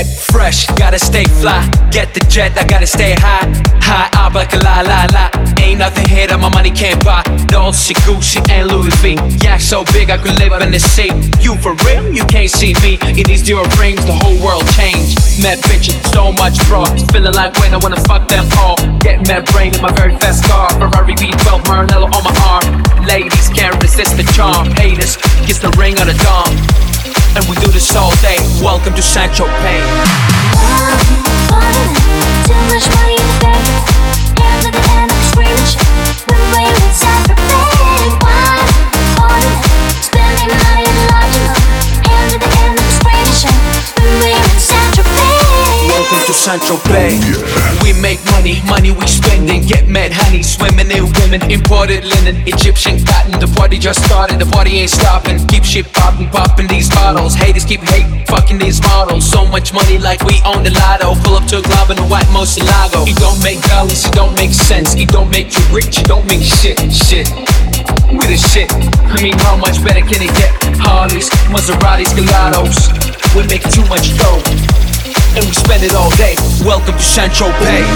Get fresh, gotta stay fly. Get the jet, I gotta stay high. High up like a la la la. Ain't nothing here that my money can't buy. Dolce, Gucci, and Louis V. Yeah, so big I could live in the sea. You for real? You can't see me. In these zero rings, the whole world changed. Mad bitches, so much bro. Feeling like when I wanna fuck them all. Get mad brain in my very fast car. Ferrari V12, Maranello on my arm. Ladies can't resist the charm. Haters, kiss the ring on the dawn. And we do this all day. Welcome to St. Tropez. St. Tropez. We make money, money we spend and Get mad honey, swimming in women. Imported linen, Egyptian cotton. The party just started, the party ain't stopping. Keep shit popping, popping these bottles. Haters keep hate, fucking these models. So much money like we own the lotto. Pull up to a club in a white Murcielago. It don't make dollars, it don't make sense. It don't make you rich, it don't make shit, shit. We the shit. I mean, how much better can it get? Harleys, Maseratis, Gelatos. We make too much dough and we spend it all day. Welcome to St. Tropez.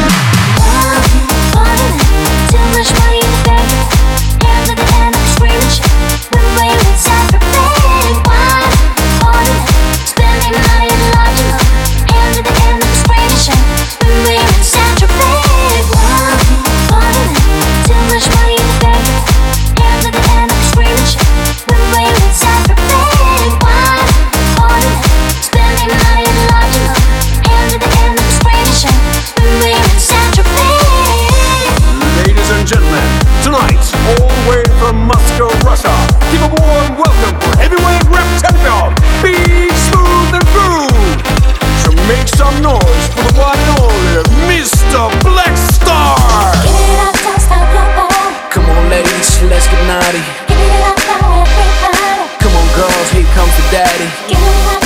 Too much money in and gentlemen, tonight, all the way from Moscow, Russia, give a warm welcome for heavyweight rap champion, Big Smooth and Groove. So make some noise for the one and only Mr. Black Star. Give it up, don't stop your body. Come on, ladies, let's get naughty. Give it up, now everybody. Come on, girls, here comes the daddy. Give it